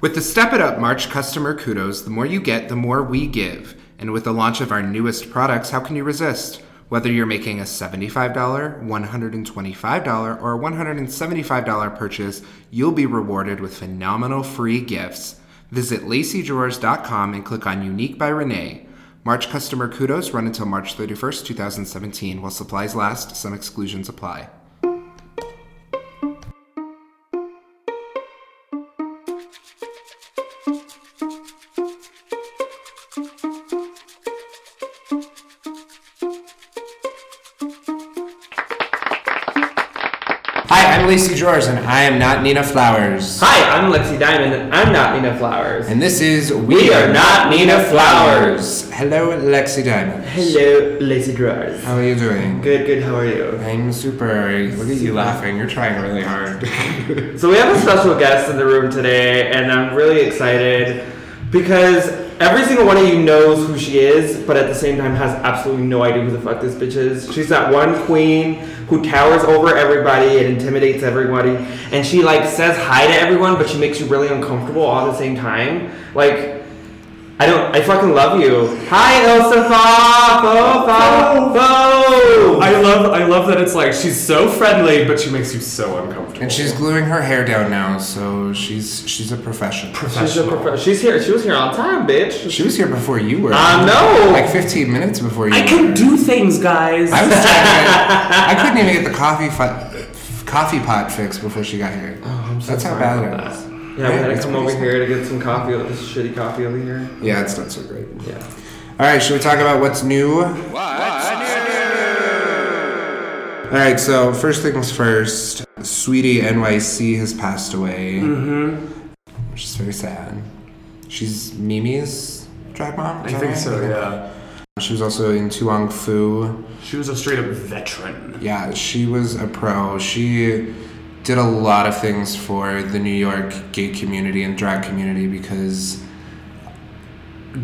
With the Step It Up March customer kudos, the more you get, the more we give. And with the launch of our newest products, how can you resist? Whether you're making a $75, $125, or $175 purchase, you'll be rewarded with phenomenal free gifts. Visit lacydrawers.com and click on Unique by Renee. March customer kudos run until March 31st, 2017. While supplies last, some exclusions apply. Drawers, and I am not Nina Flowers. Hi, I'm Lexi Diamond, and I'm not Nina Flowers. And this is We Are Not Nina Flowers. Hello, Lexi Diamond. Hello, Lexi Drawers. How are you doing? Good, good. How are you? I'm super. Look at you laughing. You're trying really hard. So we have a special guest in the room today, and I'm really excited because every single one of you knows who she is, but at the same time has absolutely no idea who the fuck this bitch is. She's that one queen who towers over everybody and intimidates everybody, and she like says hi to everyone, but she makes you really uncomfortable all at the same time. Like. I don't. I fucking love you. Hi, Elsa Fa, Fo, Fa, Fo. I love I love that it's like she's so friendly, but she makes you so uncomfortable. and she's gluing her hair down now, so she's she's a professional. She's a professional. prof- She's here. She was here on time, bitch. She was here before you were. Uh, I know. Like 15 minutes before you. I were. can do things, guys. I was trying to I couldn't even get the coffee fi- coffee pot fixed before she got here. Oh, I'm so That's how sorry bad about it is. Yeah, we had to come over here to get some coffee. This shitty coffee over here. Yeah, it's not so great. Yeah. All right, should we talk about what's new? All right, so first things first, Sweetie NYC has passed away, mm-hmm. which is very sad. She's Mimi's drag mom. I think right? so, yeah. She was also in To Wong Foo. She was a straight up veteran. Yeah, she was a pro. She did a lot of things for the New York gay community and drag community because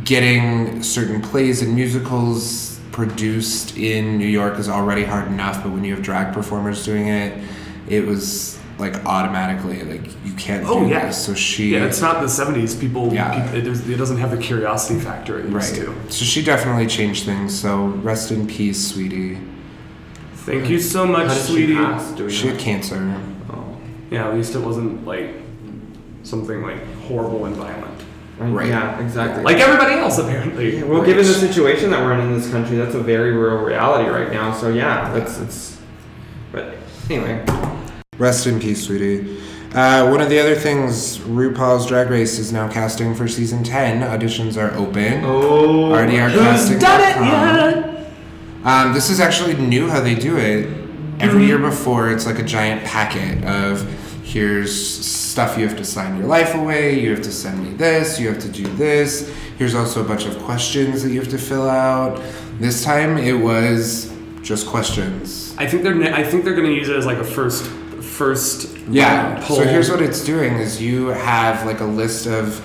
getting certain plays and musicals produced in New York is already hard enough, but when you have drag performers doing it, it was like automatically like you can't Oh, do yeah. this. So she Yeah, it's not the '70s. People, Yeah. peop- it, does- it doesn't have the curiosity factor it used right. to. So she definitely changed things. So rest in peace, sweetie. Thank you so much, How did sweetie. she pass? Do we She had cancer. Yeah, at least it wasn't like something like horrible and violent, Right. Yeah, exactly. like everybody else apparently. Yeah, well, given the situation that we're in in this country, that's a very real reality right now. So yeah, that's it's. But anyway, Rest in peace, sweetie. Uh, one of the other things, RuPaul's Drag Race is now casting for season 10. Auditions are open. oh, Already are Who's casting. done it yet? Um, this is actually new how they do it. Every year before, it's like a giant packet of here's stuff you have to sign your life away, you have to send me this, you have to do this. Here's also a bunch of questions that you have to fill out. This time it was just questions. I think they're. I think they're gonna use it as like a first, first. Yeah. pull. So here's what it's doing is you have like a list of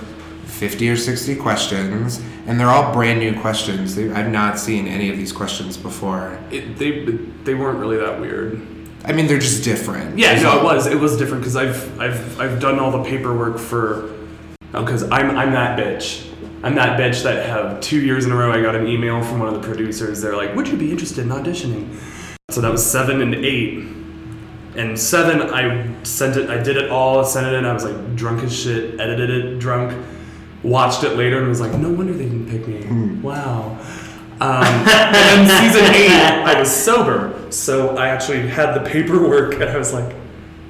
50 or 60 questions and they're all brand new questions. They, I've not seen any of these questions before. It, they they weren't really that weird. I mean, they're just different. Yeah, There's no, it was. It was different because I've I've I've done all the paperwork for. Because I'm I'm that bitch. I'm that bitch that have two years in a row. I got an email from one of the producers. They're like, "Would you be interested in auditioning?" So that was seven and eight. And seven, I sent it. I did it all. Sent it in. I was like drunk as shit. Edited it drunk. Watched it later and was like, "No wonder they didn't pick me." Wow. Um, and then season eight, I was sober, so I actually had the paperwork, and I was like,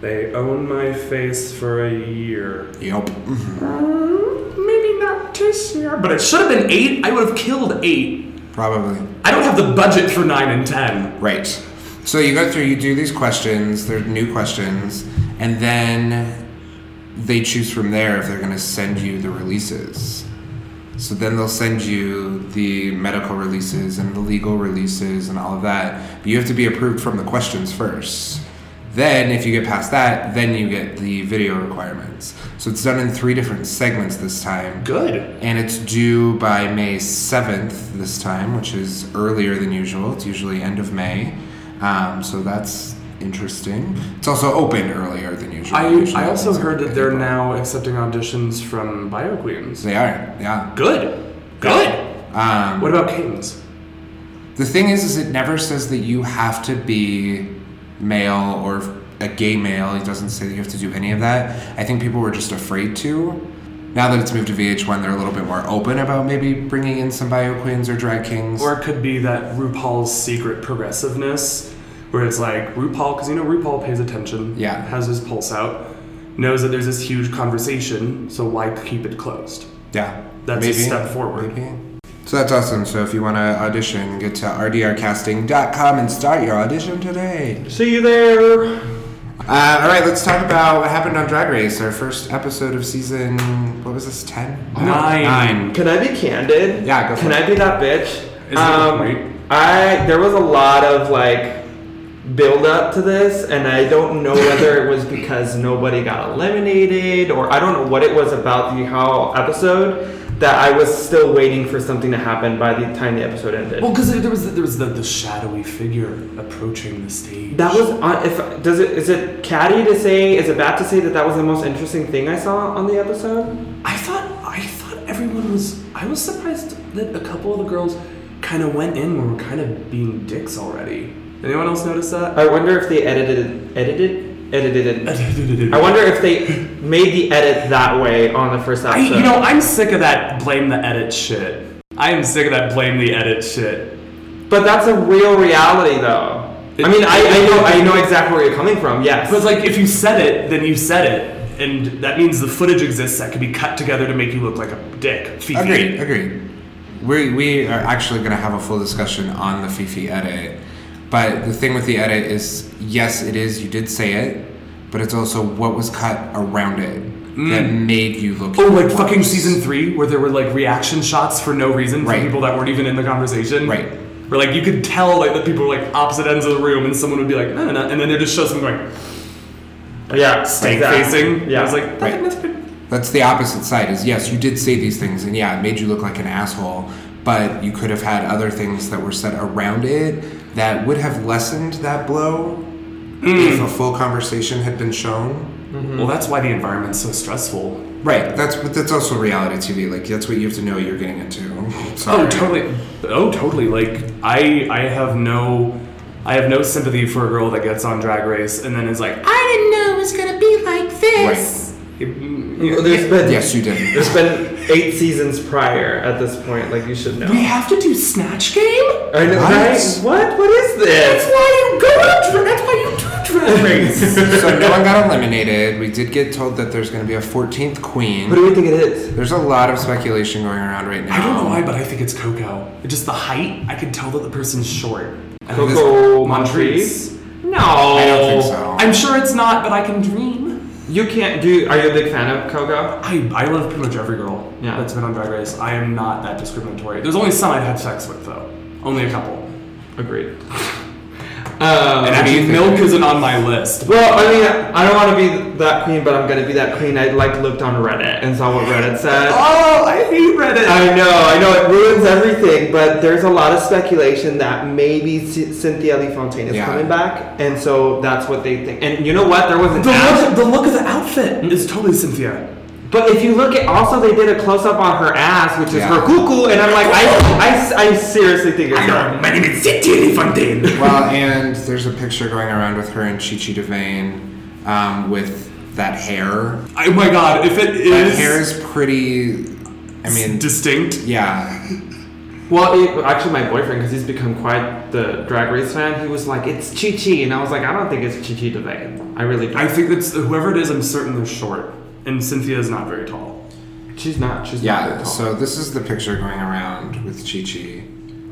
"They own my face for a year. Yep. Mm, maybe not this year, but it should have been eight. I would have killed eight. Probably. I don't have the budget for nine and ten. Right. So you go through, you do these questions, they're new questions, and then they choose from there if they're going to send you the releases. So then they'll send you the medical releases and the legal releases and all of that. But you have to be approved from the questions first. Then, if you get past that, then you get the video requirements. So it's done in three different segments this time. Good. And it's due by May 7th this time, which is earlier than usual. It's usually end of May. Um, so that's interesting. It's also open earlier than usual. I, I also heard that they're now accepting auditions from Bio Queens. They are, yeah. Good. Good. Um, What about Kings? The thing is, is it never says that you have to be male or a gay male. It doesn't say that you have to do any of that. I think people were just afraid to. Now that it's moved to VH1, they're a little bit more open about maybe bringing in some bio queens or drag kings. Or it could be that RuPaul's secret progressiveness, where it's like RuPaul, because you know RuPaul pays attention, Yeah. has his pulse out, knows that there's this huge conversation, so why keep it closed? yeah, That's a step forward. Maybe. So that's awesome. So if you want to audition, get to rdrcasting.com and start your audition today. See you there. Uh, all right, let's talk about what happened on Drag Race, our first episode of season. What was this? Ten? Nine. Nine. Can I be candid? Yeah, go for Can it. I be that bitch? Is um, it right? I there was a lot of like build up to this, and I don't know whether it was because nobody got eliminated or I don't know what it was about the how episode that I was still waiting for something to happen by the time the episode ended. Well, because there was there was the, the shadowy figure approaching the stage. That was on. If does it is it catty to say? Is it bad to say that that was the most interesting thing I saw on the episode? I thought I thought everyone was. I was surprised that a couple of the girls kind of went in when we're kind of being dicks already. Anyone else notice that? I wonder if they edited edited edited it. I I wonder if they made the edit that way on the first I, episode. you know, I'm sick of that blame the edit shit. I am sick of that blame the edit shit. but that's a real reality, though. I mean, I, I know I know exactly where you're coming from. Yes, But it's like if you said it, then you said it, and that means the footage exists that could be cut together to make you look like a dick. Fifi. Agreed, agreed. We, we are actually going to have a full discussion on the Fifi edit. But the thing with the edit is, yes, it is, you did say it, but it's also what was cut around it that mm. made you look Oh, like worse. fucking season three, where there were like reaction shots for no reason Right. from people that weren't even in the conversation. Right. Where like you could tell like that people were like opposite ends of the room, and someone would be like, no, no, no, and then they just show someone going yeah, stank exactly. facing. Yeah, I was like, Right. That's the opposite side. Is yes, you did say these things, and yeah, it made you look like an asshole. But you could have had other things that were said around it that would have lessened that blow mm. if a full conversation had been shown. Mm-hmm. Well, that's why the environment's so stressful. Right. That's but that's also reality TV. Like that's what you have to know you're getting into. Sorry. Oh, totally. Oh, totally. Like I, I have no, I have no sympathy for a girl that gets on Drag Race and then is like, I didn't know it was gonna be like this. Well, there's been Yes, you did. there's been eight seasons prior at this point. Like you should know. We have to do Snatch Game. I know, What? right? What? What is this? That's why you go to. Dra- That's why you do Drag Race. so no one got eliminated. We did get told that there's going to be a 14th queen. What do you think it is? There's a lot of speculation going around right now. I don't know why, but I think it's Coco. Just the height, I can tell that the person's short. Coco it's Montrese? No, I don't think so. I'm sure it's not, but I can dream. You can't do. Are you a big fan of Coco? I, I love pretty much every girl Yeah. that's been on Drag Race. I am not that discriminatory. There's only some I've had sex with, though. Only a couple. Agreed. Um, And actually, milk isn't on my list. well, I mean, I don't want to be that queen, but I'm gonna be that queen. I like looked on Reddit and saw what Reddit said. Oh, I hate Reddit. I know, I know, it ruins everything, but there's a lot of speculation that maybe C- Cynthia Lee Fontaine is Yeah. coming back, and so that's what they think. And you know what? There was an the, ad- look, the look of the outfit is totally Cynthia. But if you look at, also they did a close up on her ass, which is Yeah. her cuckoo, and I'm like, I, I, I seriously think it's her. my name is Cynthia Fontaine. Well, and there's a picture going around with her and Chi Chi DeVayne um, with that hair. Oh my god, if it That is, hair is pretty. I mean, distinct. yeah. Well, it, actually, my boyfriend, because he's become quite the Drag Race fan, he was like, "It's Chi Chi," and I was like, "I don't think it's Chi Chi DeVayne. I really don't. I think that's whoever it is. I'm certain they're short, and Cynthia is not very tall. she's not. She's not Yeah, that tall. so this is the picture going around with Chi Chi.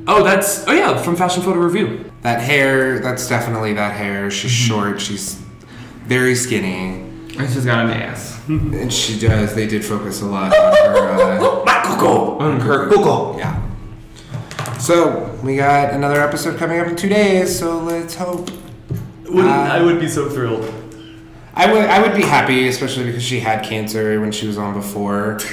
Oh, that's oh yeah, from Fashion Photo RuView. That hair, that's definitely that hair. She's Mm-hmm. short, she's very skinny. and she's got an ass. And she does, they did focus a lot on her. Uh, My Coco. On her cuckoo. yeah. So, we got another episode coming up in two days, so let's hope. Wouldn't, Uh, I would be so thrilled. I would, I would be happy, especially because she had cancer when she was on before.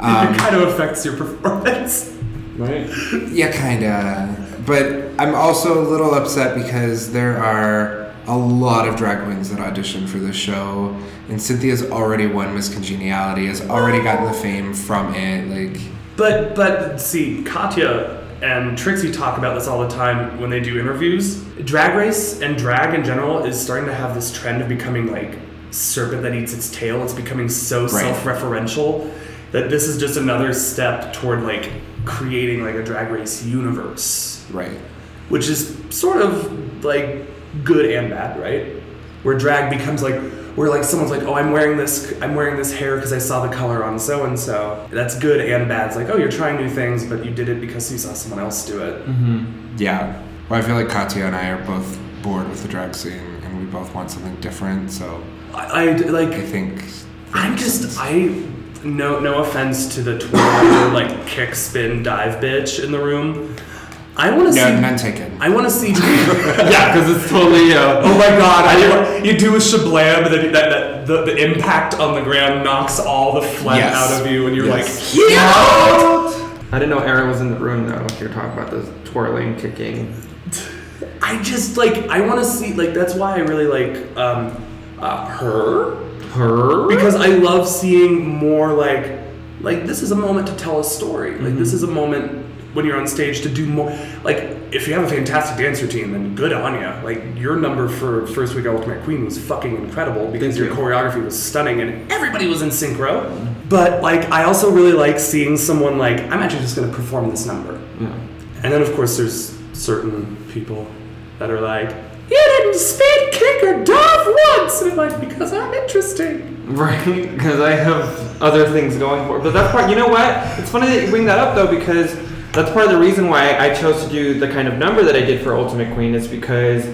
Um, it kind of affects your performance. Right. Yeah, kinda. But I'm also a little upset because there are a lot of drag queens that auditioned for this show, and Cynthia's already won Miss Congeniality, has already gotten the fame from it. Like, But but see, Katya and Trixie talk about this all the time when they do interviews. Drag race and drag in general is starting to have this trend of becoming like serpent that eats its tail. It's becoming so Right. self-referential that this is just another step toward like creating like a drag race universe, right. which is sort of like good and bad, right? Where drag becomes like where like someone's like, "Oh, I'm wearing this I'm wearing this hair because I saw the color on so and so." That's good and bad. It's like, "Oh, you're trying new things, but you did it because you saw someone else do it." Mm-hmm. Yeah. Well, I feel like Katya and I are both bored with the drag scene, both want something different. So I, I like I think I'm just I no no offense to the twirler like kick spin dive bitch in the room. I want to no, see none taken. I want to see yeah, because it's totally. Uh, Oh my god! I you do a shablam, but then that, that the, the impact on the ground knocks all the phlegm Yes. out of you, and you're Yes. like, yeah. I didn't know Aaron was in the room though. If you're talking about the twirling, kicking. I just like I want to see like that's why I really like um, uh, her Her. because I love seeing more like like this is a moment to tell a story. Like this is a moment when you're on stage to do more. Like if you have a fantastic dance routine, then good on you. Like your number for first week Ultimate Queen was fucking incredible because Thank your you. choreography was stunning and everybody was in synchro. But like I also really like seeing someone like I'm actually just gonna perform this number. Yeah. And then, of course, there's certain people that are like, You didn't spin, kick, or dive once! And I'm like, Because I'm interesting. Right, because I have other things going for. But that's part. You know what? It's funny that you bring that up though, because that's part of the reason why I chose to do the kind of number that I did for Ultimate Queen is because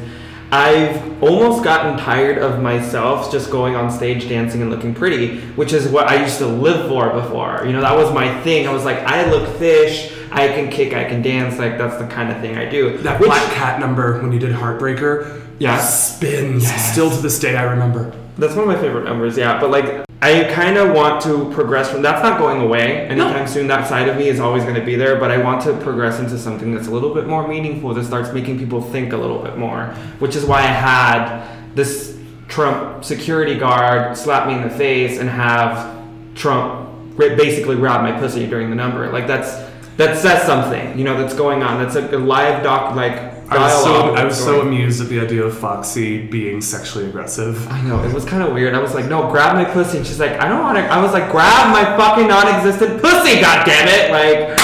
I've almost gotten tired of myself just going on stage dancing and looking pretty, which is what I used to live for before. You know, that was my thing. I was like, I look fish. I can kick. I can dance. Like that's the kind of thing I do. That Which- Black Cat number when you did Heartbreaker Yeah. spins. Yes. Still to this day, I remember. That's one of my favorite numbers, yeah. But like, I kind of want to progress from. That's not going away anytime No. soon. That side of me is always going to be there. But I want to progress into something that's a little bit more meaningful. That starts making people think a little bit more. Which is why I had this Trump security guard slap me in the face and have Trump basically rob my pussy during the number. Like that's that says something. You know, that's going on. That's a, a live doc like. I was so dialogue I was so amused at the idea of Foxy being sexually aggressive. I know, it was kind of weird. I was like, no, grab my pussy. And she's like, I don't want to. I was like, grab my fucking non existent pussy, God damn it! Like,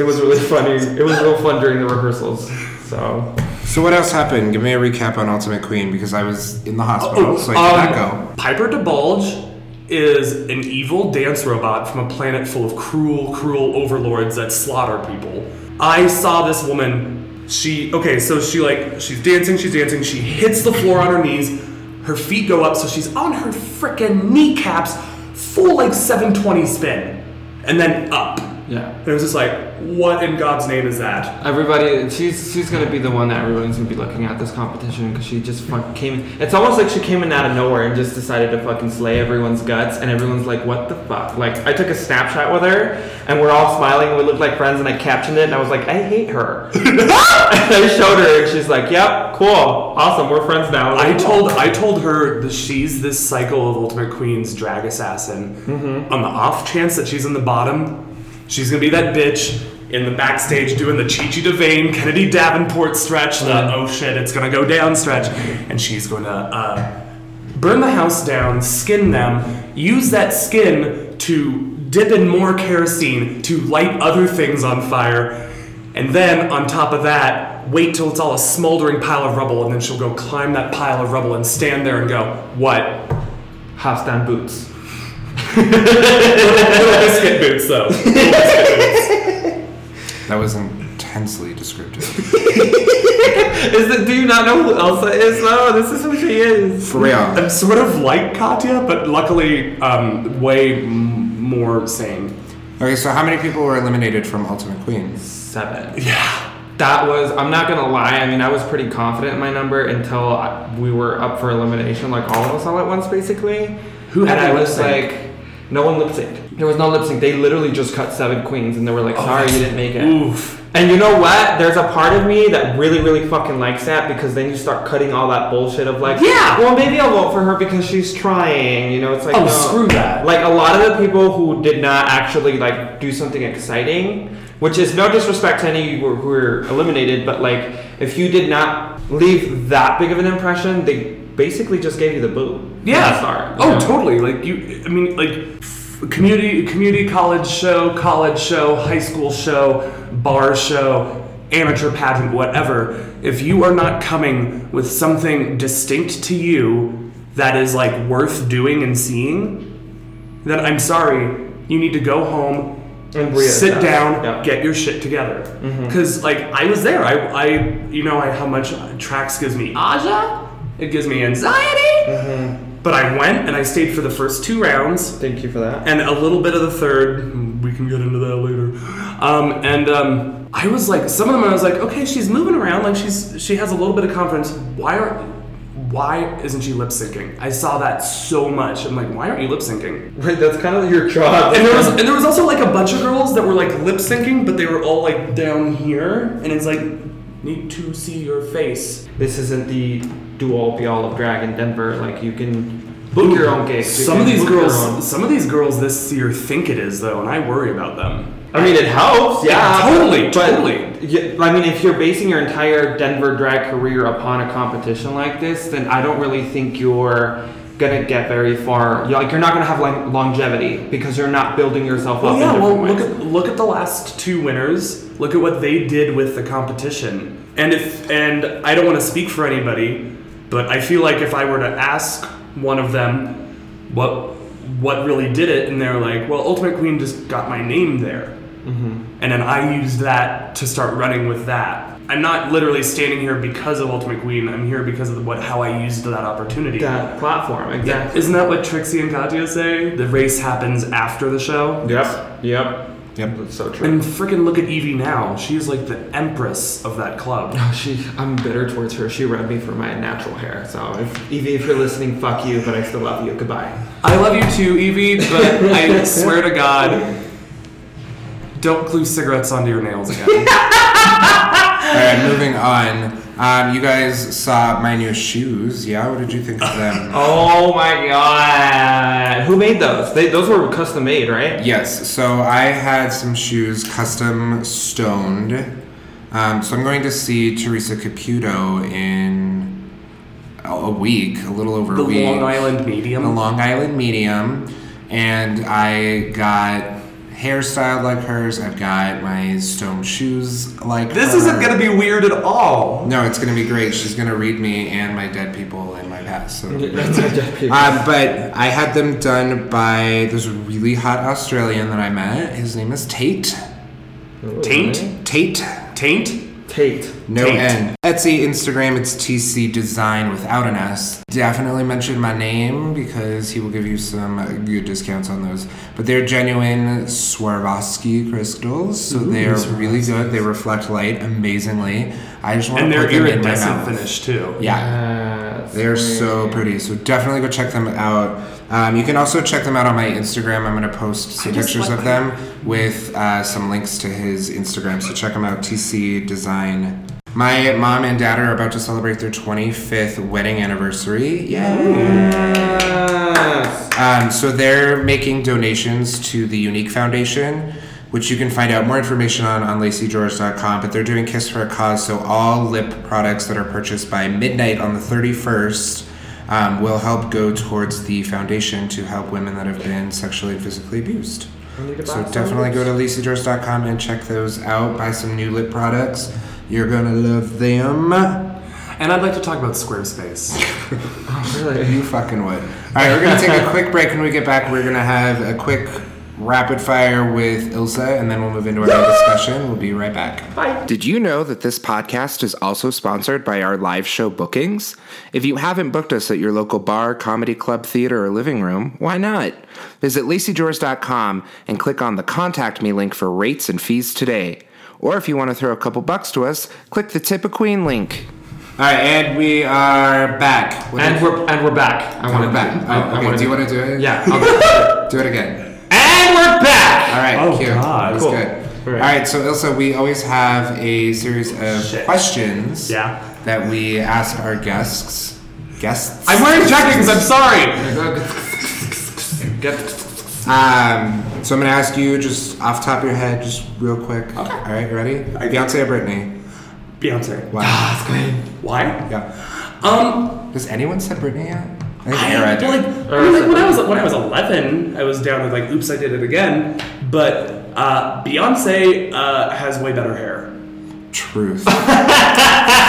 it was really funny. It was real fun during the rehearsals. So, So what else happened? Give me a recap on Ultimate Queen because I was in the hospital, so I could um, not go. Piper DeBulge is an evil dance robot from a planet full of cruel, cruel overlords that slaughter people. I saw this woman. She okay, so she like she's dancing, she's dancing. She hits the floor on her knees. Her feet go up, so she's on her frickin' kneecaps, full like 720 spin, and then up. Yeah. And it was just like, what in God's name is that? Everybody, she's she's gonna be the one that everyone's gonna be looking at this competition because she just fucking came. It's almost like she came in out of nowhere and just decided to fucking slay everyone's guts, and everyone's like, "What the fuck?" Like, I took a snapshot with her, and we're all smiling, and we looked like friends, and I captioned it, and I was like, "I hate her." and I showed her, and she's like, "Yep, cool, awesome, we're friends now." I like, told I told her that she's this cycle of Ultimate Queen's drag assassin. Mm-hmm. On the off chance that she's in the bottom, she's gonna be that bitch in the backstage doing the Chi Chi DeVayne, Kennedy Davenport stretch, the Mm-hmm. oh shit, it's gonna go down stretch, and she's gonna uh, burn the house down, skin them, use that skin to dip in more kerosene to light other things on fire, and then on top of that, wait till it's all a smoldering pile of rubble, and then she'll go climb that pile of rubble and stand there and go, "What?" down boots. Little biscuit boots, though. Little biscuit boots. That was intensely descriptive. Is it? Do you not know who Elsa is? No, this is who she is. For real. I'm sort of like Katya, but luckily, um, way m- more sane. Okay, so how many people were eliminated from Ultimate Queen? Seven. Yeah. That was, I'm not gonna lie, I mean, I was pretty confident in my number until I, we were up for elimination, like all of us all at once, basically. Who had and I was like, No one lip synced. There was no lip sync. They literally just cut seven queens, and they were like, Oh, "Sorry, you didn't make it." Oof. And you know what? There's a part of me that really, really fucking likes that because then you start cutting all that bullshit of like, Yeah. well, maybe I'll vote for her because she's trying. You know, it's like, Oh, no. screw that. Like a lot of the people who did not actually like do something exciting, which is no disrespect to any who were eliminated, but like if you did not leave that big of an impression, they basically just gave you the boot. Yeah. Start. Oh, totally. Like you. I mean, like community, community college show, college show, high school show, bar show, amateur pageant, whatever. If you are not coming with something distinct to you that is like worth doing and seeing, then I'm sorry. You need to go home And sit down, Yeah. get your shit together. Mm-hmm. Because like I was there, I, I you know I, how much tracks gives me aja, it gives me anxiety. But I went and I stayed for the first two rounds Thank you for that. and a little bit of the third. We can get into that later. Um, and um, I was like, some of them I was like, okay, she's moving around, like she's she has a little bit of confidence. Why are why isn't she lip syncing? I saw that so much. I'm like, why aren't you lip syncing? Right, that's kind of your job. And there was and there was also like a bunch of girls that were like lip syncing, but they were all like down here, and it's like need to see your face. this isn't the do all be all of drag in Denver. Like you can book your own gigs. Some of these girls, some of these girls this year think it is though, and I worry about them. I mean, it helps. Yeah, Totally, but- totally. Yeah, I mean, if you're basing your entire Denver drag career upon a competition like this, then I don't really think you're gonna get very far. You're, like you're not gonna have like longevity because you're not building yourself Well, up. yeah. Well, different look at look at the last two winners. Look at what they did with the competition. And if and I don't want to speak for anybody, but I feel like if I were to ask one of them what what really did it, and they're like, "Well, Ultimate Queen just got my name there," mm-hmm. and then I used that to start running with that. I'm not literally standing here because of Ultimate Queen. I'm here because of what how I used that opportunity. that platform exactly. Isn't that what Trixie and Katya say? The race happens after the show. Yep. Yep. Yep. That's so true. And freaking look at Evie now. She's like the empress of that club. Oh, she, I'm bitter towards her. She read me for my natural hair. So, if, Evie, if you're listening, fuck you, but I still love you. Goodbye. I love you too, Evie, but I swear to God, don't glue cigarettes onto your nails again. All right, moving on. Um, you guys saw my new shoes. Yeah, what did you think of them? Oh my god. Who made those? They, those were custom made, right? Yes, so I had some shoes custom stoned. Um, so I'm going to see Teresa Caputo in a week, a little over the a week. Long Island Medium. the. Long Island medium, and I got hairstyled like hers. I've got my stone shoes like This her. isn't gonna be weird at all. No, it's gonna be great. She's gonna read me and my dead people and my past. So. That's a dead people. Um, but I had them done by this really hot Australian that I met. His name is Tate. Taint? Tate. Taint? Tate. No Tate. N. Etsy, Instagram, it's TC Design without an S. Definitely mention my name because he will give you some uh, good discounts on those. But they're genuine Swarovski crystals, so they're really good. They reflect light amazingly. I just want And to they're put them in my iridescent finish too. Yeah. Yes, They're so pretty. So definitely go check them out. Um, you can also check them out on my Instagram. I'm going to post some pictures of them with uh, some links to his Instagram. So check them out. TC Design. My mom and dad are about to celebrate their 25th wedding anniversary. Yeah. Yes. Um, so they're making donations to the Unique Foundation, which you can find out more information on on LaceyGeorge.com. But they're doing Kiss for a Cause, so all lip products that are purchased by midnight on the 31st um, will help go towards the foundation to help women that have been sexually and physically abused. So definitely go to LaceyGeorge.com and check those out. Buy some new lip products. You're gonna love them. And I'd like to talk about Squarespace. Oh, really? You fucking would. All right, we're gonna take a quick break. When we get back, we're gonna have a quick rapid fire with Ilsa, and then we'll move into our main discussion. We'll be right back. Bye. Did you know that this podcast is also sponsored by our live show bookings? If you haven't booked us at your local bar, comedy club, theater, or living room, why not? Visit LaceyDrawers.com and click on the Contact Me link for rates and fees today. Or if you want to throw a couple bucks to us, click the Tip a Queen link. All right, and we are back. What And did- we're and we're back. I want we're back. I, Oh, okay. wanna Do you want to do it? Yeah. I'll. Do it again. And we're back. All right, Oh, cute. God. That was Cool. good. All All right. right, so Ilsa, we always have a series of Shit. questions Yeah. that we ask our guests. Guests. I'm wearing jackets. I'm sorry. Um, so I'm gonna ask you just off the top of your head, just real quick. Okay. All right, you ready? Beyonce or Britney? Beyonce. Wow. That's good. Why? yeah. Um, Has anyone said Britney yet? I think I, Era like, I mean, like when I was when I was 11, I was down with like, "Oops, I did it again." But uh, Beyonce uh, has way better hair. Truth.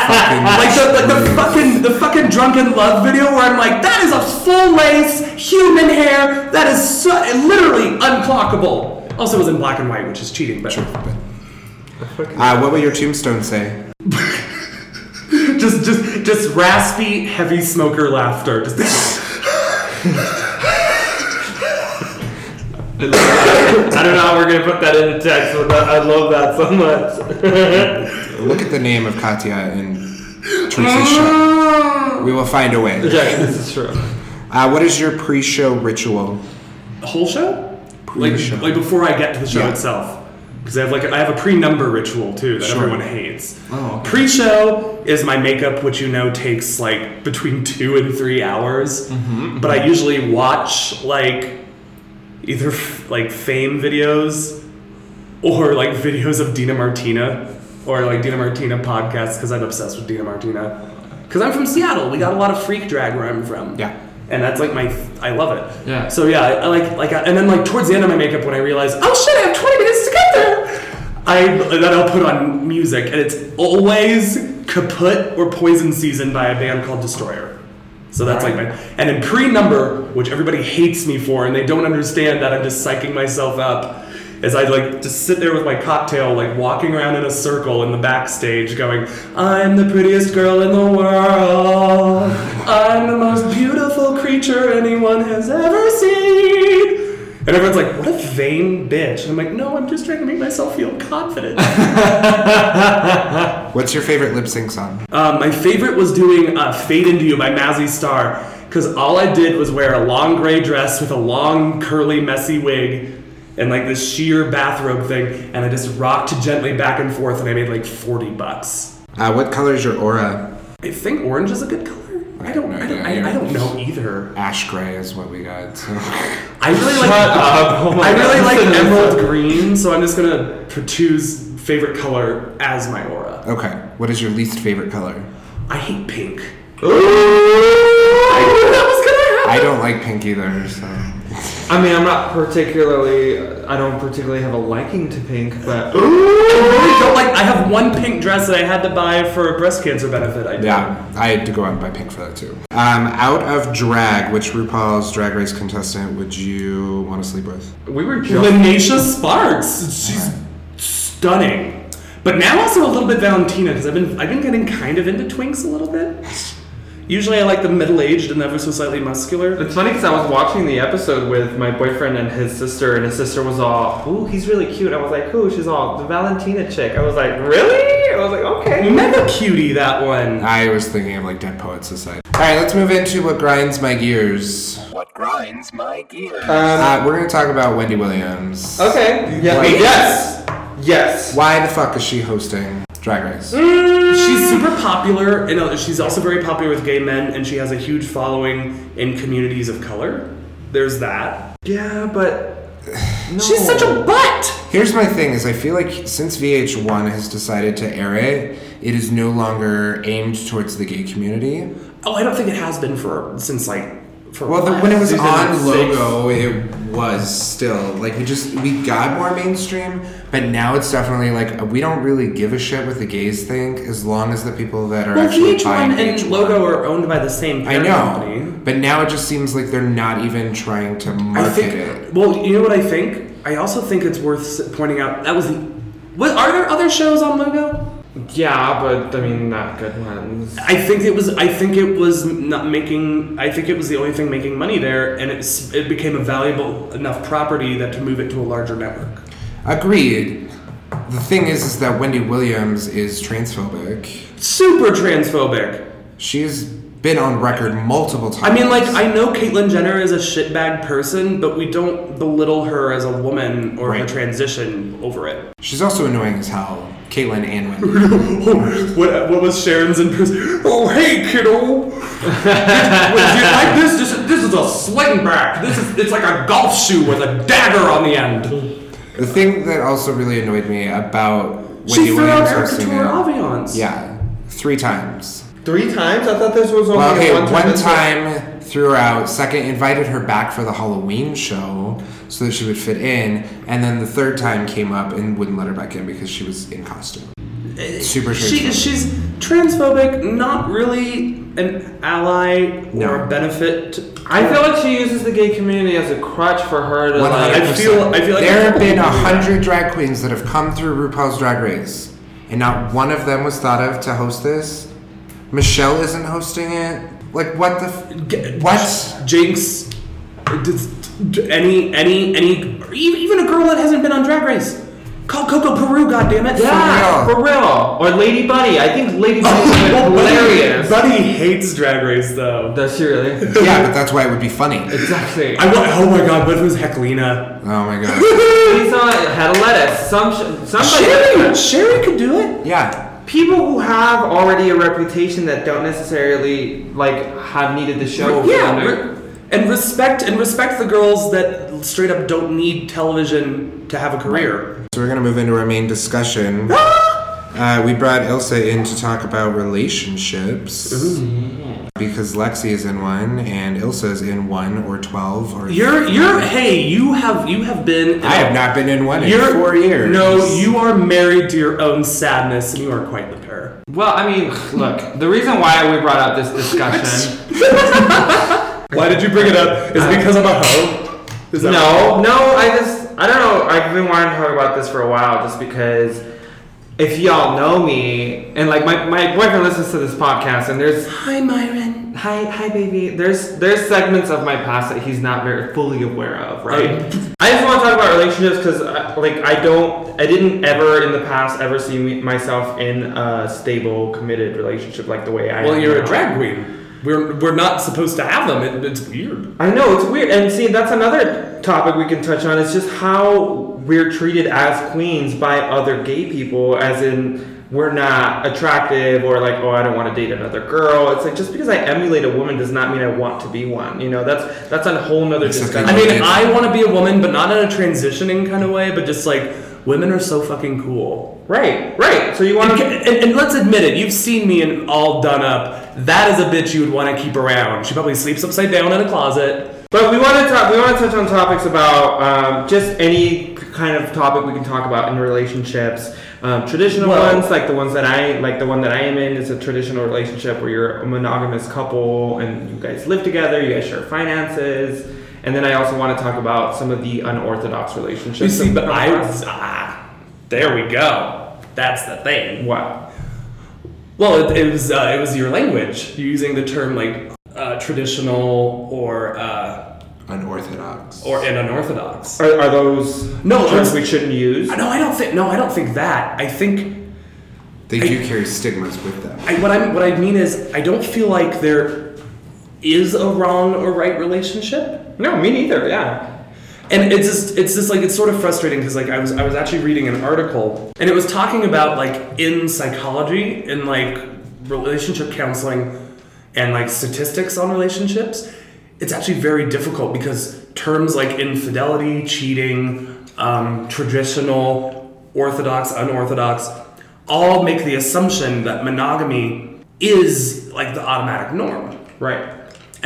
Like the, like the fucking the fucking Drunk in Love video where I'm like, that is a full lace human hair. That is so, literally unclockable. Also, it was in black and white, which is cheating. But Uh, what will your tombstone say? just just just raspy, heavy smoker laughter. Just. I don't know how we're gonna put that in the text, but that, I love that so much. Look at the name of Katya in Teresa's show. We will find a way. yeah, this is true. Uh, what is your pre-show ritual? whole show? Like, Pre-show. like before I get to the show Yeah. itself. Because I have like I have a pre-number ritual too that Sure. everyone hates. Oh, okay. Pre-show is my makeup, which you know takes like between two and three hours. Mm-hmm, But I usually watch like either f- like fame videos or like videos of Dina Martina or like Dina Martina podcasts because I'm obsessed with Dina Martina. Because I'm from Seattle, we got a lot of freak drag where I'm from Yeah. and that's like my I love it. Yeah. So yeah, I, I like like and then like towards the end of my makeup when I realize oh shit I have 20 minutes to get there, I then I'll put on music and it's always Kaputt or Poison Season by a band called Destroyer. So that's like my and in pre-number, which everybody hates me for, and they don't understand that I'm just psyching myself up. Is I like just sit there with my cocktail, like walking around in a circle in the backstage, going, "I'm the prettiest girl in the world. I'm the most beautiful creature anyone has ever seen." And everyone's like, "What a vain bitch!" And I'm like, "No, I'm just trying to make myself feel confident." What's your favorite lip sync song? Um, my favorite was doing uh, "Fade Into You" by Mazzy Star because all I did was wear a long gray dress with a long, curly, messy wig and like this sheer bathrobe thing, and I just rocked gently back and forth, and I made like forty bucks. Uh, what color is your aura? I think orange is a good color. I don't. I don't. I, I don't know either. Ash gray is what we got. So. I really like. Shut uh, up. Oh I really like emerald green, so I'm just gonna choose favorite color as my aura. Okay. What is your least favorite color? I hate pink. Ooh. I knew that was gonna happen. I don't like pink either. So. I mean, I'm not particularly. I don't particularly have a liking to pink, but I really don't like. I have one pink dress that I had to buy for a breast cancer benefit. I did. Yeah, I had to go out and buy pink for that too. Um, out of drag, which RuPaul's Drag Race contestant would you want to sleep with? we were just. Lanisha Sparks. She's stunning. But now also a little bit Valentina because I've been I've been getting kind of into twinks a little bit. Usually I like the middle aged and ever so slightly muscular. It's funny because I was watching the episode with my boyfriend and his sister, and his sister was all, "Ooh, he's really cute." I was like, "Who?" She's all, "The Valentina chick." I was like, "Really?" I was like, "Okay." Mega cutie that one. I was thinking of like Dead Poets Society. All right, let's move into what grinds my gears. What grinds my gears? Um, Uh, we're gonna talk about Wendy Williams. okay. Yeah. Wait. Yes. Yes. Why the fuck is she hosting Drag Race? She's super popular, and uh, she's also very popular with gay men, and she has a huge following in communities of color. There's that. Yeah, but. No. She's such a butt. Here's my thing: is I feel like since VH1 has decided to air it, it is no longer aimed towards the gay community. Oh, I don't think it has been for since like for. Well, the, when it was Season on six. logo, it was still like we just we got more mainstream, but now it's definitely like we don't really give a shit what the gays think as long as the people that are Well, actually VH1 buying and VH1. Logo are owned by the same I know, company. but now it just seems like they're not even trying to I market think. it. Well, you know what I think. I also think it's worth pointing out that was the. What are there other shows on Logo? Yeah, but I mean, not good ones. I think it was. I think it was not making. I think it was the only thing making money there, and it's it became a valuable enough property that to move it to a larger network. Agreed. The thing is, is that Wendy Williams is transphobic. Super transphobic. She's been on record multiple times. I mean, like, I know Caitlyn Jenner is a shitbag person, but we don't belittle her as a woman or her transition over it. she's also annoying as hell. Caitlyn and Wendy. Oh, what, what was Sharon's impression? Oh, hey, kiddo. Like this? This, this is a sling back. This is it's like a golf shoe with a dagger on the end. the thing that also really annoyed me about Wendy She threw out Williams Erica hosting to her it- aviance. Yeah, three times. Three times? I thought this was only Well, okay, one time. one time threw her out. Second, invited her back for the Halloween show so that she would fit in, and then the third time came up and wouldn't let her back in because she was in costume. Eh, Super She, she's transphobic, not really an ally No. or benefit. I feel like she uses the gay community as a crutch for her to like. I feel- I feel like- there have been a hundred drag queens that have come through RuPaul's Drag Race, and not one of them was thought of to host this. Michelle isn't hosting it. Like what the? F- G- what? Jinx, does- d- any any any even even a girl that hasn't been on Drag Race. Call Coco Peru, goddammit. yeah, For for real. Or Lady Bunny. I think Lady Bunny is hilarious. Buddy hates Drag Race though. Does she really? Yeah, but that's why it would be funny. exactly. I want. Oh my god, what if it was Heklina? Oh my god. He's on had a lettuce. Some sh- somebody. Sherry, Sherry could do it. Yeah. People who have already a reputation that don't necessarily like have needed the show. for Yeah, them re- and respect and respect the girls that straight up don't need television to have a career. So we're gonna move into our main discussion. Ah! Uh, we brought Ilsa in to talk about relationships because Lexi is in one and Ilsa is in one or twelve or. You're you're hey, you have you have been. I have not been in one in You're four years. No, you are married to your own sadness, and you are quite the pair. Well, I mean, look. The reason why we brought up this discussion. Why did you bring it up? Is it because I'm a hoe? Is that No, no, I just I don't know. I've been wanting to talk about this for a while just because if y'all know me and like my, my boyfriend listens to this podcast and there's Hi, Myron. hi hi baby there's there's segments of my past that he's not very fully aware of right I just want to talk about relationships because uh, like I don't I didn't ever in the past ever see me, myself in a stable committed relationship like the way I Well, am you're a drag queen. We're we're not supposed to have them. It, it's weird. I know it's weird, and see that's another topic we can touch on. It's just how we're treated as queens by other gay people, as in we're not attractive or like, oh, I don't want to date another girl. It's like just because I emulate a woman does not mean I want to be one. You know, that's that's a whole nother discussion. I mean. I want to be a woman, but not in a transitioning kind of way. But just like women are so fucking cool. right, right. So you want And, to? and, and let's admit it, you've seen me in all done up. That is a bitch you would want to keep around. She probably sleeps upside down in a closet. But we want to talk. We want to touch on topics about um, just any kind of topic we can talk about in relationships. Um, traditional Well- ones, like the ones that I like, the one that I am in is a traditional relationship where you're a monogamous couple and you guys live together. You guys share finances. And then I also want to talk about some of the unorthodox relationships. You see, that but I across. ah, there we go. That's the thing. What? Well, it, it was uh, it was your language using the term like uh, traditional or uh, Unorthodox. or and unorthodox. Are, are those No, terms we shouldn't use? No, I don't think. No, I don't think that. I think They do carry stigmas with them. I, what I what I mean is I don't feel like there is a wrong or right relationship. No, me neither. Yeah. And it's just it's just like it's sort of frustrating because like I was I was actually reading an article and it was talking about like in psychology in like relationship counseling and like statistics on relationships it's actually very difficult because terms like infidelity cheating um, traditional orthodox unorthodox all make the assumption that monogamy is like the automatic norm Right.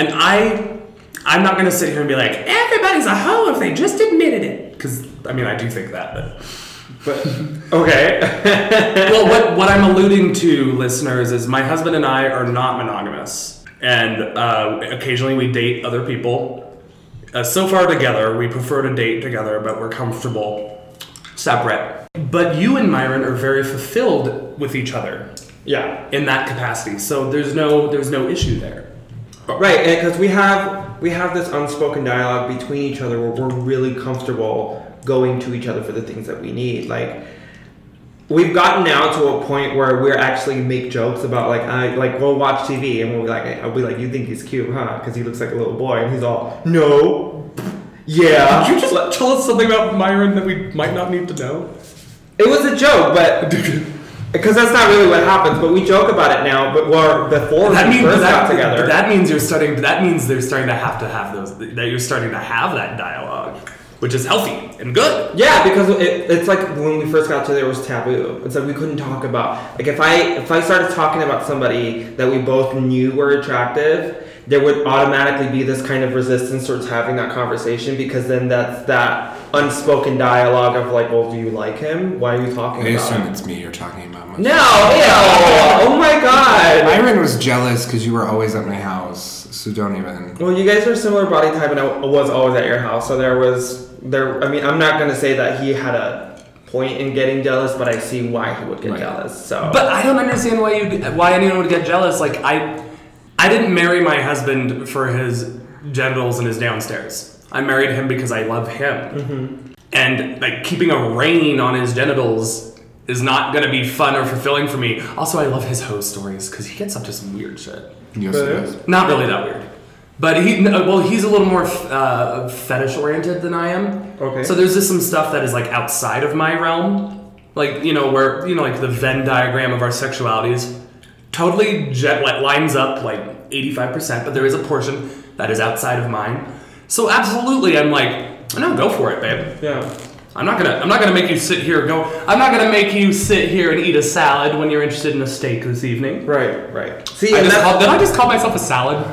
And I, I'm not gonna sit here and be like everybody's a hoe if they just admitted it, because I mean I do think that, but But okay. well, what what I'm alluding to, listeners, is my husband and I are not monogamous, and uh, occasionally we date other people. Uh, so far together, we prefer to date together, but we're comfortable separate. But you and Myron are very fulfilled with each other yeah. in that capacity, so there's no there's no issue there. Right, because we have we have this unspoken dialogue between each other where we're really comfortable going to each other for the things that we need. Like we've gotten now to a point where we're actually make jokes about like I like we'll watch TV and we'll be like I'll be like you think he's cute huh because he looks like a little boy and he's all no yeah Could you just tell us something about Myron that we might not need to know? it was a joke but because that's not really what happens but we joke about it now but well before That we means first that, got together but that means you're starting. That means they're starting to have to have those. That you're starting to have that dialogue, which is healthy and good. Yeah, because it, it's like when we first got together, it was taboo. It's like we couldn't talk about like if I if I started talking about somebody that we both knew were attractive, there would automatically be this kind of resistance towards having that conversation because then that's that unspoken dialogue of like, well, do you like him? Why are you talking I about assume him? it's me you're talking about. most. No, ew! Oh my god! Myron was jealous because you were always at my house, so don't even. Well, you guys are similar body type, and I was always at your house, so there was there. I mean, I'm not gonna say that he had a point in getting jealous, but I see why he would get Right. jealous. So, But I don't understand why you why anyone would get jealous. Like I, I didn't marry my husband for his genitals and his downstairs. I married him because I love him. And like keeping a rein on his genitals is not gonna be fun or fulfilling for me. Also, I love his hoe stories because he gets up to some weird shit. Yes, it is. Not really that weird. But he, well, he's a little more uh, fetish oriented than I am. Okay. So there's just some stuff that is like outside of my realm, like you know where you know like the Venn diagram of our sexualities totally jet like, lines up like 85%, but there is a portion that is outside of mine. So absolutely, I'm like, no, go for it, babe. yeah. I'm not gonna I'm not gonna make you sit here go. I'm not gonna make you sit here and eat a salad when you're interested in a steak this evening. Right, right. See, I and just called, did I just call myself a salad?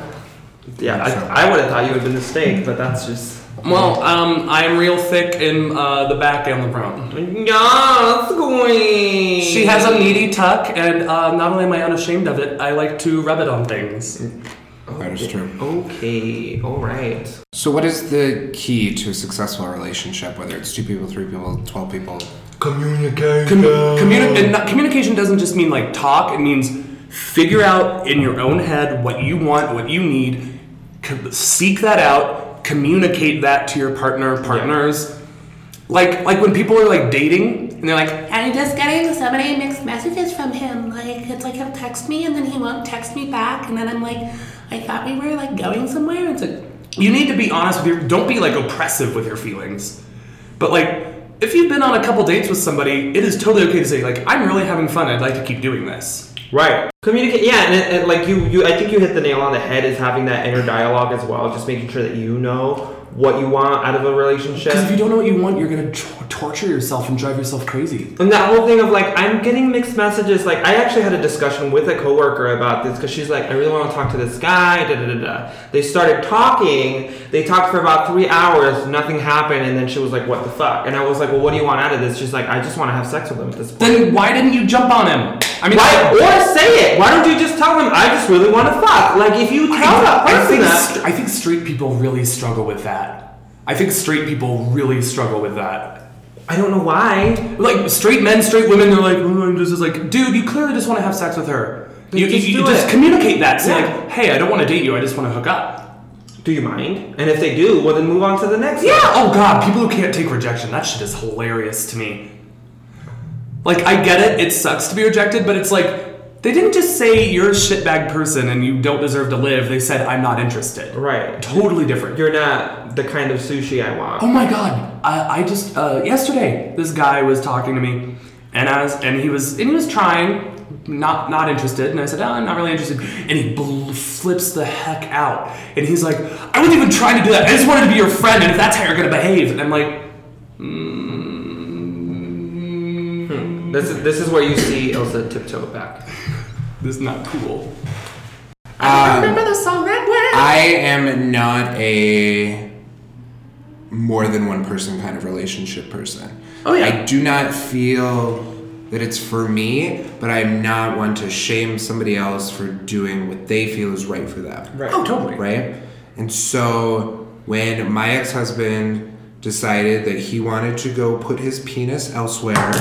yeah, I, I would have thought you would have been the steak, but that's just. Well, um, I am real thick in uh, the back and the front. Yeah, that's going. She has a needy tuck, and uh, not only am I unashamed of it, I like to rub it on things. That is true. Okay, all right. So, what is the key to a successful relationship? Whether it's two people, three people, twelve people. Communication. communi- and not, communication doesn't just mean like talk. It means figure out in your own head what you want, what you need. co- Seek that out. Communicate that to your partner, partners. Like like when people are like dating and they're like, I'm just getting so many mixed messages from him. Like it's like he'll text me and then he won't text me back, and then I'm like, I thought we were like going somewhere. It's like, you need to be honest with your. Don't be like oppressive with your feelings. But like, if you've been on a couple dates with somebody, it is totally okay to say like, I'm really having fun. I'd like to keep doing this. Right. Communicate. Yeah, and, it- and like you, you, I think you hit the nail on the head. Is having that inner dialogue as well. Just making sure that you know what you want out of a relationship. Because if you don't know what you want, you're gonna t- torture yourself and drive yourself crazy. And that whole thing of like, I'm getting mixed messages. Like, I actually had a discussion with a coworker about this because she's like, I really want to talk to this guy. Da, da, da, da. They started talking. They talked for about three hours. Nothing happened. And then she was like, What the fuck? And I was like, Well, what do you want out of this? She's like, I just want to have sex with him at this point. Then why didn't you jump on him? I mean, Why? Or say it. Why don't you just tell them, I just really want to fuck? Like, if you tell that I person think that. st- I think straight people really struggle with that. I think straight people really struggle with that. I don't know why. Like straight men, straight women, they're like, oh, I'm just, just like, dude, you clearly just want to have sex with her. You, just you, you do just it. communicate that. Say Yeah. like, hey, I don't want to date you. I just want to hook up. Do you mind? And if they do, well, then move on to the next Yeah. Oh God, people who can't take rejection. That shit is hilarious to me. Like I get it. It sucks to be rejected, but it's like they didn't just say you're a shitbag person and you don't deserve to live. They said I'm not interested. Right. Totally different. You're not the kind of sushi I want. Oh my god! I, I just uh, yesterday this guy was talking to me, and I was and he was and he was trying, not not interested, and I said, oh, I'm not really interested, and he bl- flips the heck out, and he's like, I wasn't even trying to do that. I just wanted to be your friend, and if that's how you're gonna behave, and I'm like, This is this is where you see Ilsa tiptoe back. this is not cool. Um, remember the song that way? I am not a more than one person kind of relationship person. Oh, yeah. I do not feel that it's for me, but I'm not one to shame somebody else for doing what they feel is right for them. Right. Oh, totally. Right? And so when my ex husband decided that he wanted to go put his penis elsewhere,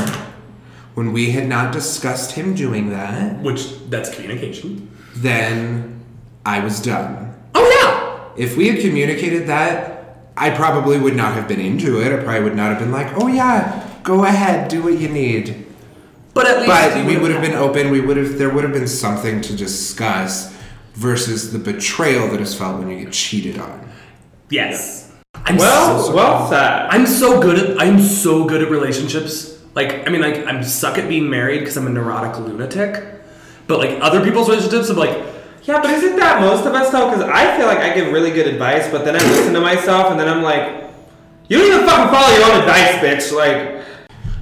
when we had not discussed him doing that, Which that's communication. then I was done. Oh yeah. If we had communicated that, I probably would not have been into it. I probably would not have been like, oh yeah, go ahead, do what you need. But at least But you we would've have been open. We would have. There would have been something to discuss versus the betrayal that is felt when you get cheated on. Yes. I'm Well, so, well said. I'm so good at I'm so good at relationships. Like I mean, like I'm suck at being married because I'm a neurotic lunatic. But like other people's relationships, I'm like, Yeah, but isn't that most of us though? Because I feel like I give really good advice, but then I listen to myself and then I'm like, you don't even fucking follow your own advice, bitch. Like,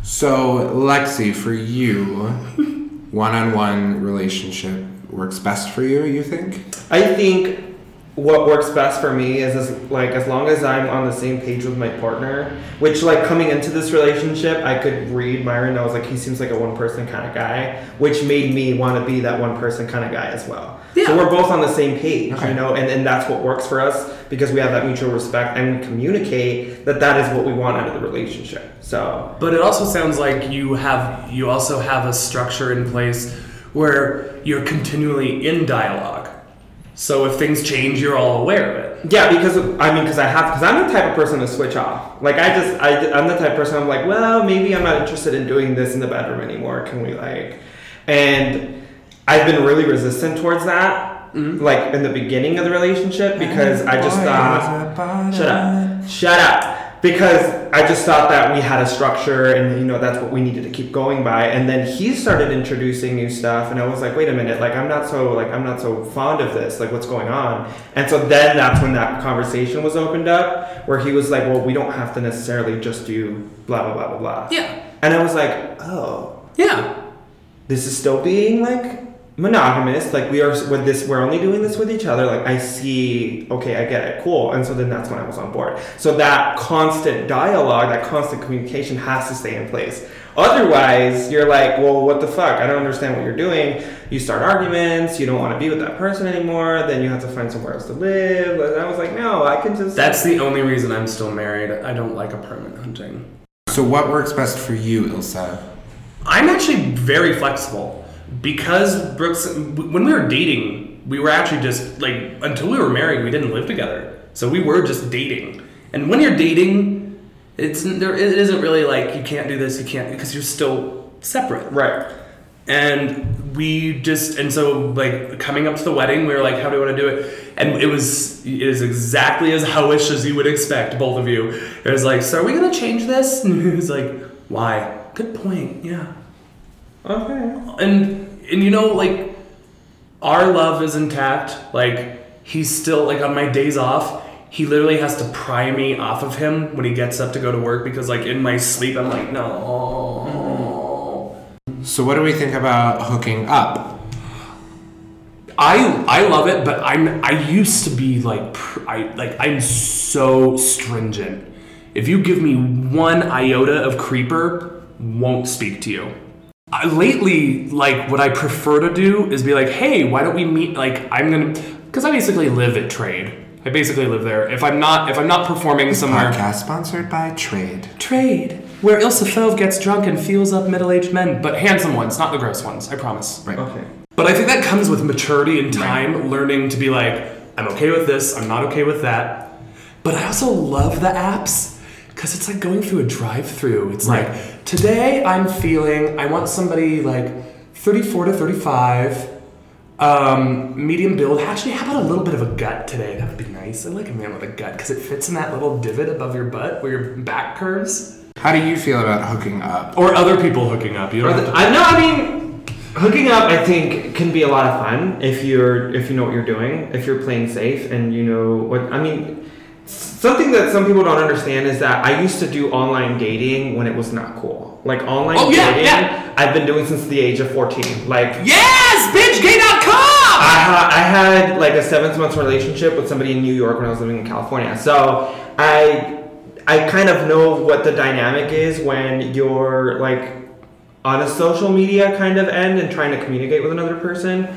So, Lexi, for you, one-on-one relationship works best for you. You think? I think what works best for me is as, like as long as I'm on the same page with my partner. Which like coming into this relationship, I could read Myron. I was like, he seems like a one person kind of guy, which made me want to be that one person kind of guy as well. Yeah. So we're both on the same page, Okay. you know, and, and that's what works for us because we have that mutual respect and we communicate that that is what we want out of the relationship. So But it also sounds like you have you also have a structure in place where you're continually in dialogue. So if things change, you're all aware of it. Yeah, because I mean, because I have, because I'm the type of person to switch off. Like I just, I, I'm the type of person. I'm like, well, maybe I'm not interested in doing this in the bedroom anymore. Can we like? And I've been really resistant towards that, mm-hmm. like in the beginning of the relationship, because I just thought, shut up, shut up, because I just thought that we had a structure and you know that's what we needed to keep going by. And then he started introducing new stuff, and I was like, wait a minute, like I'm not so like I'm not so fond of this. Like what's going on? And so then that's when that conversation was opened up, where he was like, well, we don't have to necessarily just do blah blah blah blah blah. Yeah. And I was like, oh, Yeah. this is still being like monogamous like we are with this we're only doing this with each other like i see okay i get it cool and so then that's when i was on board so that constant dialogue that constant communication has to stay in place otherwise you're like well what the fuck i don't understand what you're doing you start arguments you don't want to be with that person anymore then you have to find somewhere else to live and i was like no i can just That's the only reason I'm still married. I don't like apartment hunting. So, what works best for you, Ilsa? I'm actually very flexible because Brooks, when we were dating, we were actually just like until we were married, we didn't live together, so we were just dating. And when you're dating, it's there. It isn't really like you can't do this, you can't because you're still separate. right And we just and so like coming up to the wedding, we were like, "How do you want to do it?" And it was it is exactly as hoish as you would expect, both of you. It was like, "So are we gonna change this?" And he was like, "Why?" Good point. Yeah okay. And and you know like our love is intact. Like he's still like on my days off he literally has to pry me off of him when he gets up to go to work because like in my sleep i'm like no. So, what do we think about hooking up? i i love it but i'm i used to be like pr- i like i'm so stringent. If you give me one iota of creeper won't speak to you I, lately, like what I prefer to do is be like, hey, why don't we meet? Like I'm gonna, because I basically live at Trade. I basically live there. If I'm not, if I'm not performing somewhere, Podcast sponsored by Trade. Trade, where Ilsa Fauve gets drunk and feels up middle-aged men, but handsome ones, not the gross ones. I promise. Right. okay But I think that comes with maturity and time, learning to be like, I'm okay with this, I'm not okay with that. But I also love the apps because it's like going through a drive through. It's like, today I'm feeling, I want somebody like 34 to 35, um, medium build. Actually, how about a little bit of a gut today? That would be nice. I like a man with a gut because it fits in that little divot above your butt where your back curves. How do you feel about hooking up? Or other people hooking up. You don't Or have the- to. I no, I mean, hooking up. I think can be a lot of fun if you're if you know what you're doing, if you're playing safe, and you know what. I mean, something that some people don't understand is that I used to do online dating when it was not cool. Like online Oh, yeah, dating, yeah. I've been doing since the age of 14. Like Yes! BitchGay.com! I, ha- I had like a seven month relationship with somebody in New York when I was living in California. So I I kind of know what the dynamic is when you're like on a social media kind of end and trying to communicate with another person.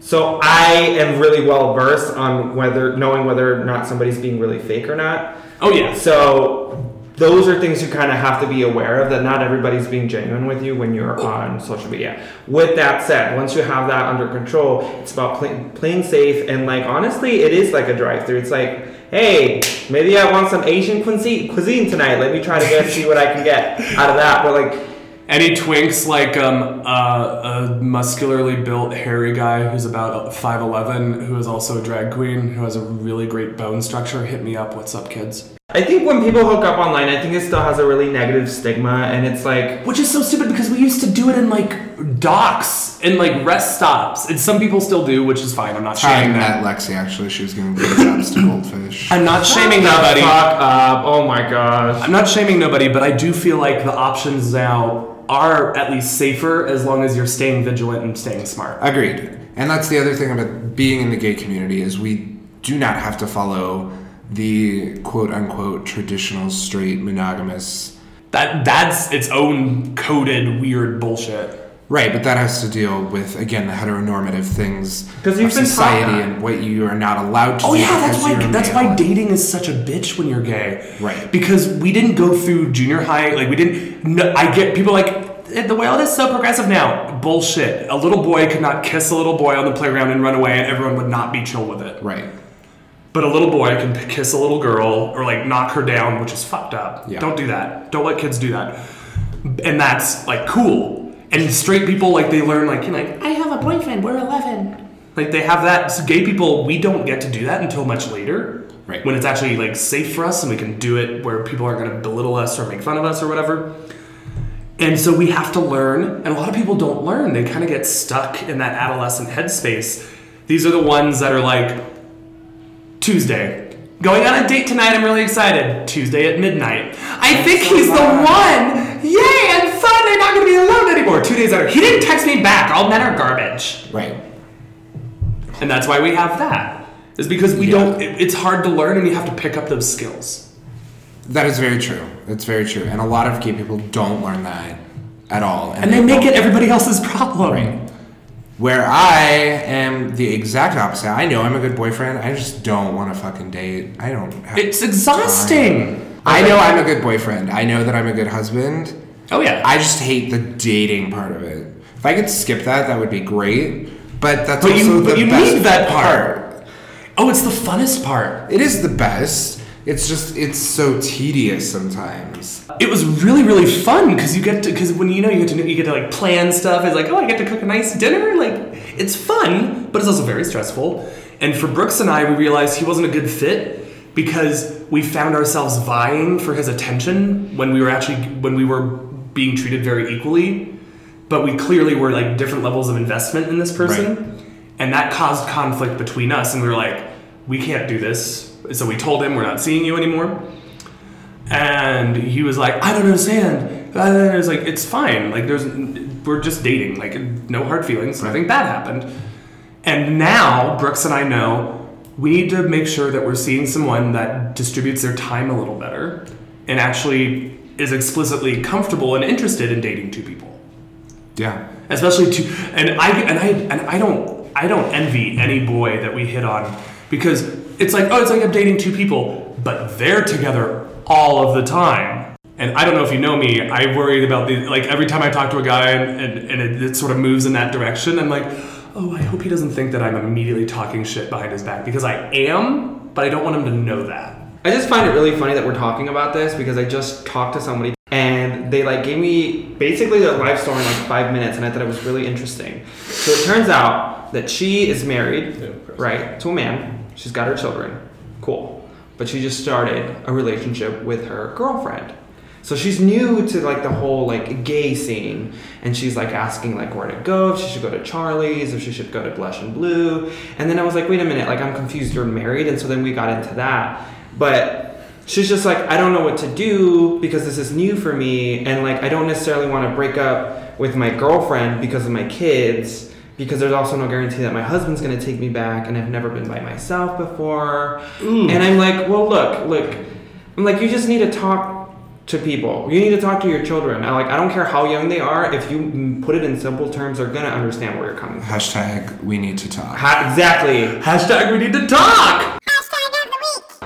So I am really well versed on whether knowing whether or not somebody's being really fake or not. Oh, yeah. So those are things you kind of have to be aware of that not everybody's being genuine with you when you're oh. on social media. With that said, once you have that under control, it's about play, playing safe and like honestly, it is like a drive-through. It's like, hey, maybe I want some Asian cuisine, cuisine tonight. Let me try to get see what I can get out of that. But like, Any twinks like um, uh, a muscularly built hairy guy who's about 5'11 who is also a drag queen who has a really great bone structure, hit me up. What's up, kids? I think when people hook up online, I think it still has a really negative stigma, and it's like Which is so stupid because we used to do it in like docks and like rest stops, and some people still do, which is fine. I'm not I shaming met that. Lexi actually. She was giving blowjobs to goldfish. I'm not shaming nobody. fuck up. Oh my gosh. I'm not shaming nobody, but I do feel like the options now are at least safer as long as you're staying vigilant and staying smart. Agreed. And that's the other thing about being in the gay community is we do not have to follow the quote unquote traditional straight monogamous That that's its own coded weird bullshit. Right, but that has to deal with again the heteronormative things 'Cause of you've been society that. and what you are not allowed to Oh do. yeah, that's why that's why dating is such a bitch when you're gay. Right. Because we didn't go through junior high. Like we didn't. No, I get people like "Eh, the world is so progressive now. Bullshit. A little boy could not kiss a little boy on the playground and run away, and everyone would not be chill with it. Right. But a little boy can kiss a little girl or like knock her down, which is fucked up. Yeah. Don't do that. Don't let kids do that. And that's like cool. And straight people like they learn like you know, like I have a boyfriend. We're 11. like they have that. So gay people, we don't get to do that until much later. Right. When it's actually like safe for us and we can do it where people aren't going to belittle us or make fun of us or whatever. And so we have to learn, and a lot of people don't learn. They kind of get stuck in that adolescent headspace. These are the ones that are like Tuesday. Going on a date tonight, I'm really excited. Tuesday at midnight. I think he's the one! Yay! And finally not gonna be alone anymore. Two days later, he didn't text me back. All men are garbage. Right. And that's why we have that. Is because we Yeah. don't, it- it's hard to learn and you have to pick up those skills. That is very true. That's very true. And a lot of gay people don't learn that at all. And they make won't. it everybody else's problem. Right. Where I am the exact opposite. I know I'm a good boyfriend. I just don't want to fucking date. I don't have It's exhausting. I know I'm a good boyfriend. I know that I'm a good husband. Oh, yeah. I just hate the dating part of it. If I could skip that, that would be great. But that's But also you- the but you best need that part. oh, it's the funnest part. It is the best. It's just it's so tedious sometimes. It was really really fun because you get to because when you know you get to you get to like plan stuff. It's like oh I get to cook a nice dinner. Like it's fun, but it's also very stressful. And for Brooks and I, we realized he wasn't a good fit because we found ourselves vying for his attention when we were actually when we were being treated very equally. But we clearly were like different levels of investment in this person, and that caused conflict between us. And we were like, we can't do this. So we told him we're not seeing you anymore. And he was like, I don't understand. And I was like, it's fine. Like, there's, we're just dating. Like, no hard feelings. Nothing bad happened. And now Brooks and I know we need to make sure that we're seeing someone that distributes their time a little better and actually is explicitly comfortable and interested in dating two people Yeah. especially two and I and I and I don't I don't envy any boy that we hit on because it's like oh it's like I'm dating two people but they're together all of the time and I don't know if you know me I worry about the like every time I talk to a guy and and, and it, it sort of moves in that direction I'm like oh I hope he doesn't think that I'm immediately talking shit behind his back because I am but I don't want him to know that I just find it really funny that we're talking about this because I just talked to somebody and they like gave me basically their life story in like five minutes and I thought it was really interesting. So it turns out that she is married, right, to a man. She's got her children. Cool. But she just started a relationship with her girlfriend. So she's new to like the whole like gay scene, and she's like asking like where to go, if she should go to Charlie's, if she should go to Blush and Blue. And then I was like, wait a minute, like I'm confused. You're married, and so then we got into that. But she's just like, I don't know what to do because this is new for me, and like I don't necessarily want to break up with my girlfriend because of my kids. Because there's also no guarantee that my husband's gonna take me back, and I've never been by myself before. And I'm like, well, look, look, I'm like, you just need to talk to people. You need to talk to your children. I like, I don't care how young they are. If you mm, put it in simple terms, they're gonna understand where you're coming from. Hashtag we need to talk. Ha- exactly. hashtag we need to talk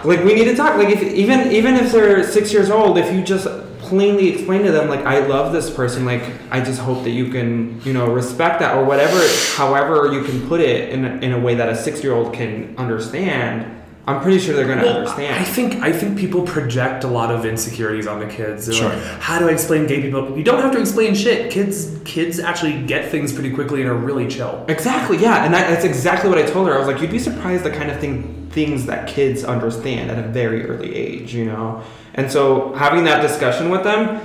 Like we need to talk. Like if even even if they're six years old, if you just plainly explain to them like I love this person, like I just hope that you can you know respect that or whatever, however you can put it in a, in a way that a six year old can understand. I'm pretty sure they're gonna Well, understand. I think I think people project a lot of insecurities on the kids. They're Sure. like, how do I explain gay people? You don't have to explain shit. Kids kids actually get things pretty quickly and are really chill. Exactly, yeah, and that, that's exactly what I told her. I was like, you'd be surprised the kind of thing things that kids understand at a very early age, you know. And so having that discussion with them,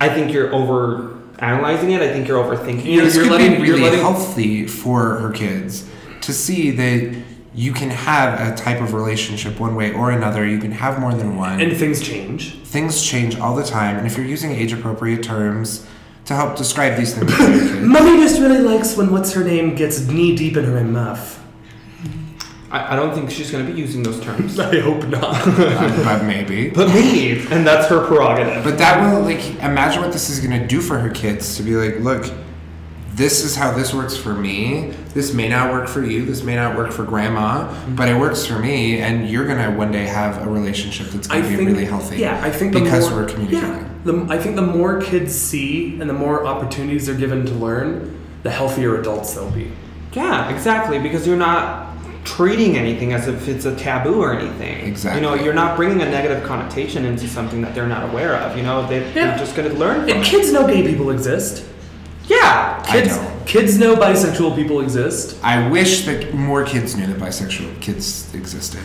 I think you're over analyzing it. I think you're overthinking You're- it. this you're could letting- be you're really letting- healthy for her kids to see that you can have a type of relationship one way or another. You can have more than one. And things change. Things change all the time, and if you're using age appropriate terms to help describe these things to your kids, Mummy just really likes when what's her name gets knee deep in her muff. I, I don't think she's going to be using those terms. I hope not. but maybe. But me, and that's her prerogative. But that will like imagine what this is gonna do for her kids to be like, look, this is how this works for me. This may not work for you. This may not work for grandma, mm-hmm. but it works for me. And you're gonna one day have a relationship that's gonna be think really healthy. Yeah, I think the because more, we're communicating. Yeah, the, I think the more kids see and the more opportunities they're given to learn, the healthier adults they'll be. Yeah, exactly. Because you're not treating anything as if it's a taboo or anything. Exactly. You know, you're not bringing a negative connotation into something that they're not aware of. You know, they, Yeah. they're just going to learn from And it. kids know gay people exist. Yeah. Kids, don't. kids know bisexual people exist. I wish that more kids knew that bisexual kids existed.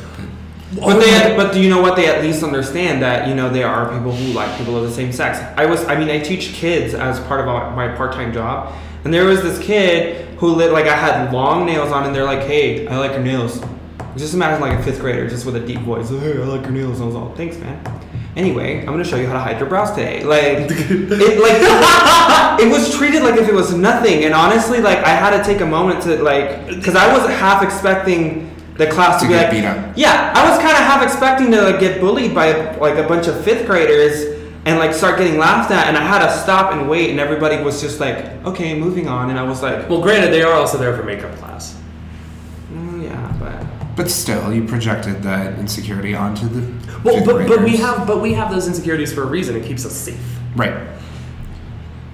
But But they, but do you know what? They at least understand that you know there are people who like people of the same sex. I was, I mean, I teach kids as part of my part-time job, and there was this kid who lit like I had long nails on, and they're like, "Hey, I like your nails." Just imagine like a fifth grader, just with a deep voice. Hey, I like your nails. I was all, "Thanks, man." Anyway, I'm gonna show you how to hide your brows today. Like, it like it was treated like if it was nothing, and honestly, like I had to take a moment to like, because I was half expecting the class to, To be get like, beat up. yeah, I was kind of half expecting to like get bullied by like a bunch of fifth graders and like start getting laughed at, and I had to stop and wait, and everybody was just like, okay, moving on, and I was like, Well, granted, they are also there for makeup class. mm, yeah, but but still, you projected that insecurity onto the Well, fifth but, but we have but we have those insecurities for a reason. It keeps us safe. right.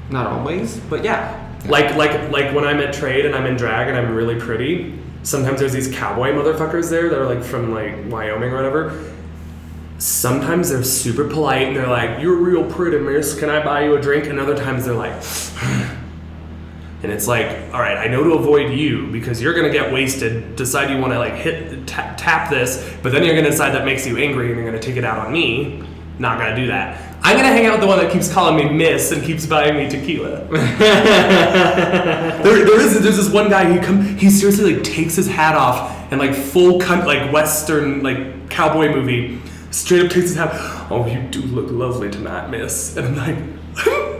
not always, but yeah. Like like like when I'm at trade and I'm in drag and I'm really pretty. Sometimes there's these cowboy motherfuckers there that are like from like Wyoming or whatever. Sometimes they're super polite and they're like, "You're real pretty, miss. Can I buy you a drink?" And other times they're like, and it's like, "All right, I know to avoid you because you're gonna get wasted. Decide you want to like hit tap, tap this, but then you're gonna decide that makes you angry and you're gonna take it out on me. Not gonna do that. I'm gonna hang out with the one that keeps calling me miss and keeps buying me tequila." There, there is there's this one guy he come he seriously like takes his hat off and like full cunt like western like cowboy movie straight up takes his hat oh you do look lovely tonight miss and I'm like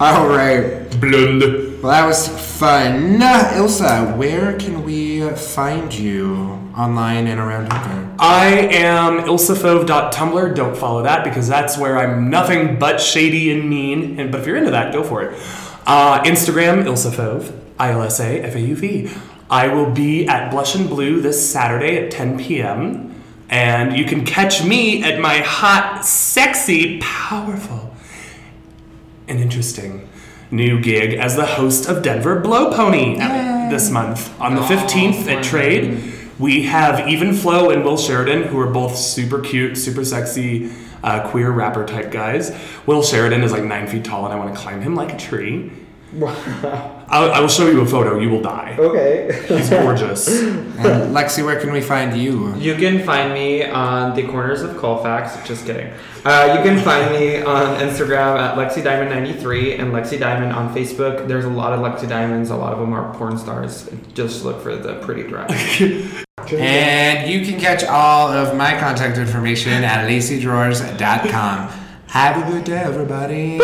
All right. Blund. Well, that was fun. Ilsa, where can we find you online and around Hooker? I am ilsafauve.tumblr don't follow that because that's where I'm nothing but shady and mean and but if you're into that go for it uh, Instagram ilsafauve I-L-S-A-F-A-U-V I will be at Blush and Blue this Saturday at 10 p.m. And you can catch me at my hot, sexy, powerful, and interesting new gig as the host of Denver Blow Pony at- this month on the 15th at Trade. We have Even Flow and Will Sheridan, who are both super cute, super sexy, uh, queer rapper type guys. Will Sheridan is like nine feet tall, and I want to climb him like a tree. I'll, I will show you a photo. You will die. Okay. He's gorgeous. And Lexi, where can we find you? You can find me on the corners of Colfax. Just kidding. Uh, you can find me on Instagram at LexiDiamond93 and Lexi Diamond on Facebook. There's a lot of Lexi Diamonds. A lot of them are porn stars. Just look for the pretty drag. And you can catch all of my contact information at LaceyDrawers.com. Have a good day, everybody.